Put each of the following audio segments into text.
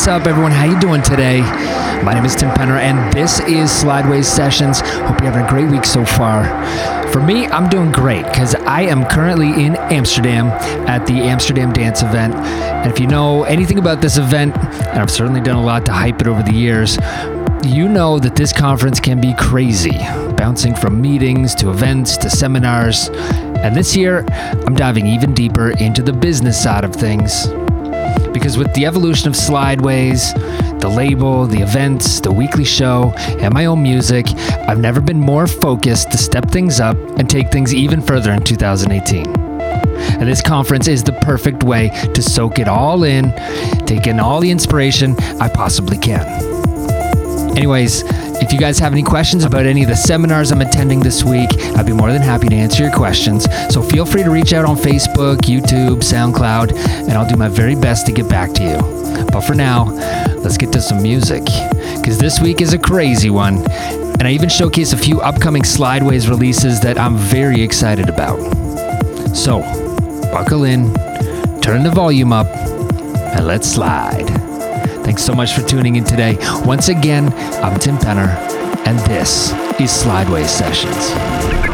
What's up, everyone? How you doing today? My name is Tim Penner, and this is Slideways Sessions. Hope you're having a great week so far. For me, I'm doing great because I am currently in Amsterdam at the Amsterdam Dance event. And if you know anything about this event, and I've certainly done a lot to hype it over the years, you know that this conference can be crazy, bouncing from meetings to events to seminars. And this year, I'm diving even deeper into the business side of things. Because with the evolution of Slideways, the label, the events, the weekly show, and my own music, I've never been more focused to step things up and take things even further in 2018. And this conference is the perfect way to soak it all in, take in all the inspiration I possibly can. Anyways, if you guys have any questions about any of the seminars I'm attending this week, I'd be more than happy to answer your questions. So feel free to reach out on Facebook, YouTube, SoundCloud, and I'll do my very best to get back to you. But for now, let's get to some music, because this week is a crazy one. And I even showcase a few upcoming Slideways releases that I'm very excited about. So, buckle in, turn the volume up, and let's slide. Thanks so much for tuning in today. Once again, I'm Tim Penner, and this is Slideways Sessions.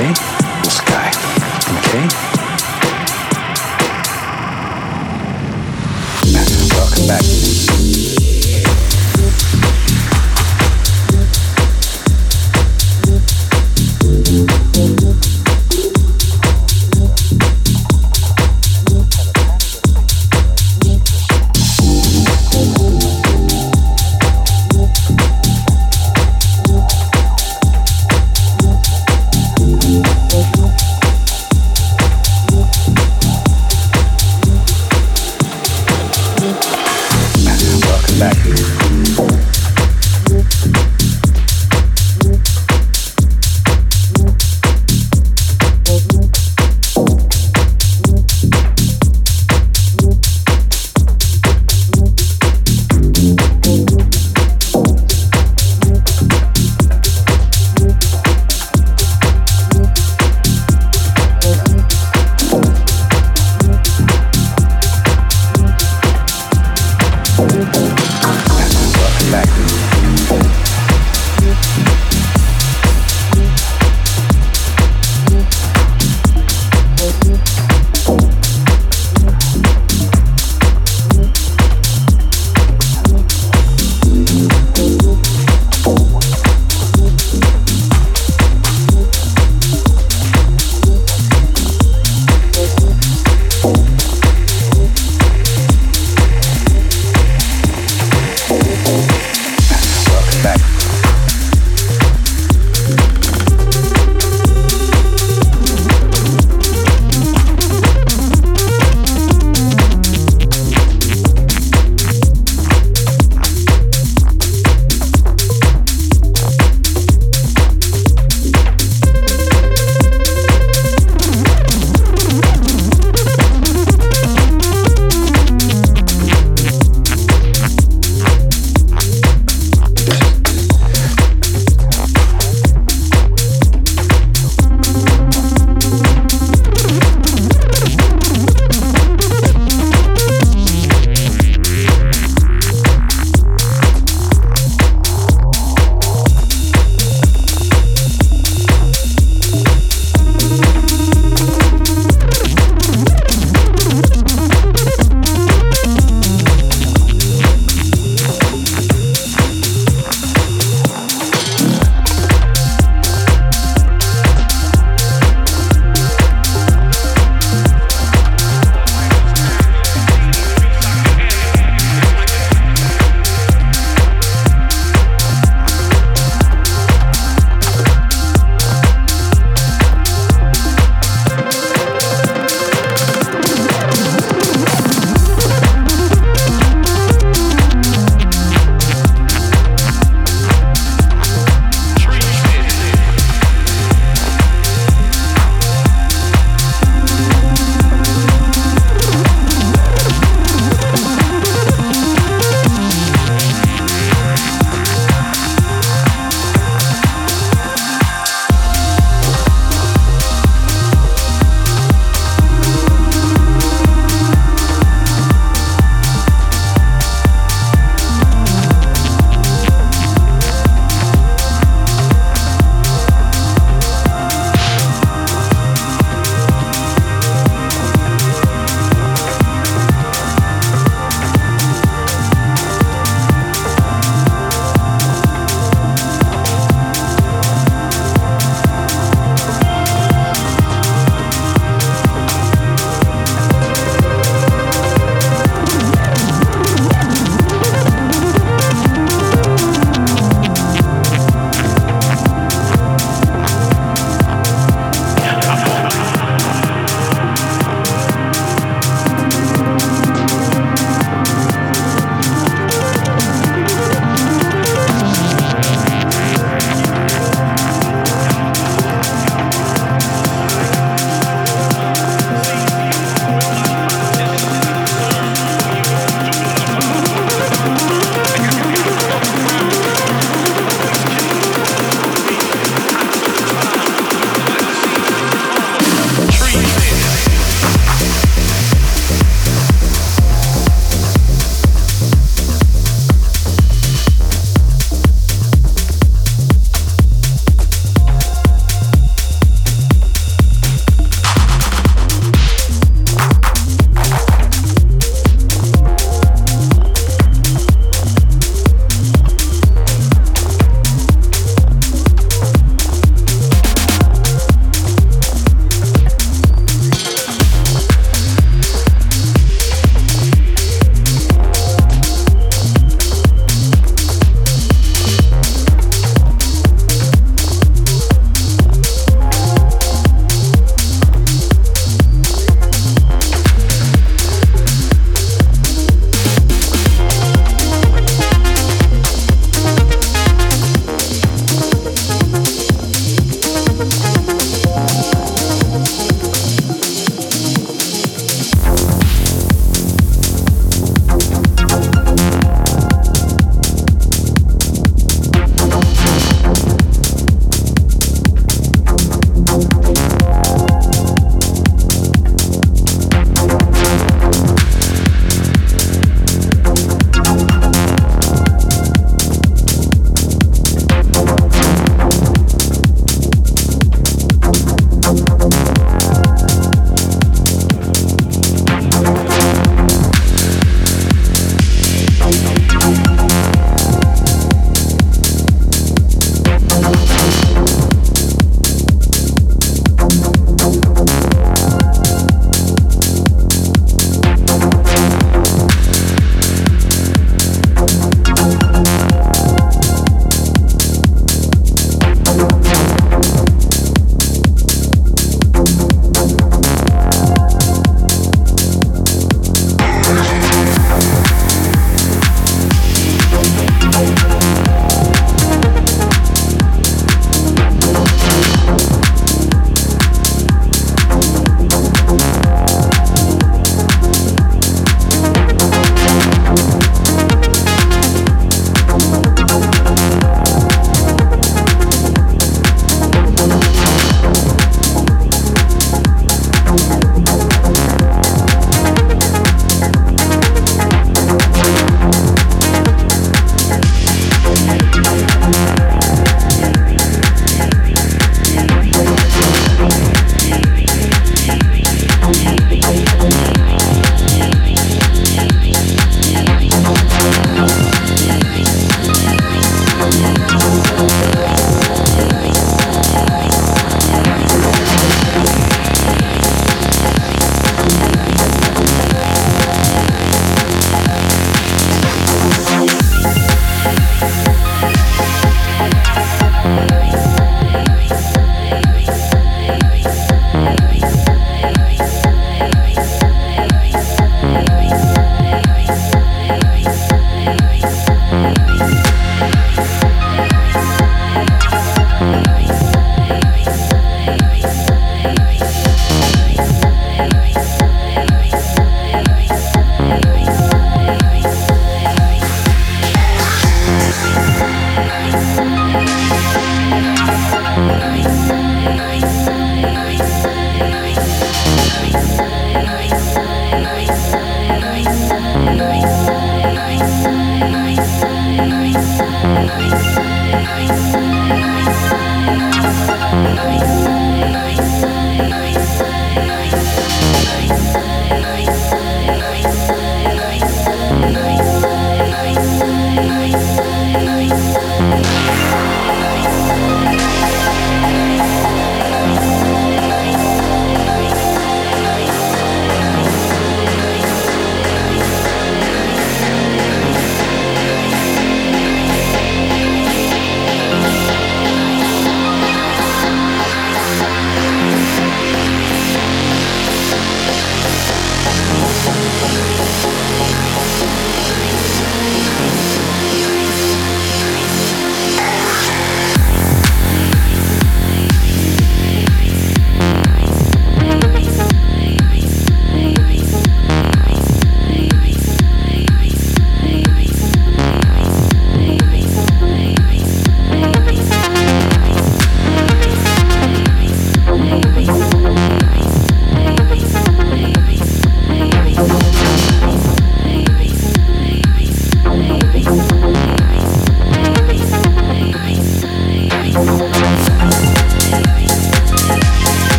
okay? Welcome back.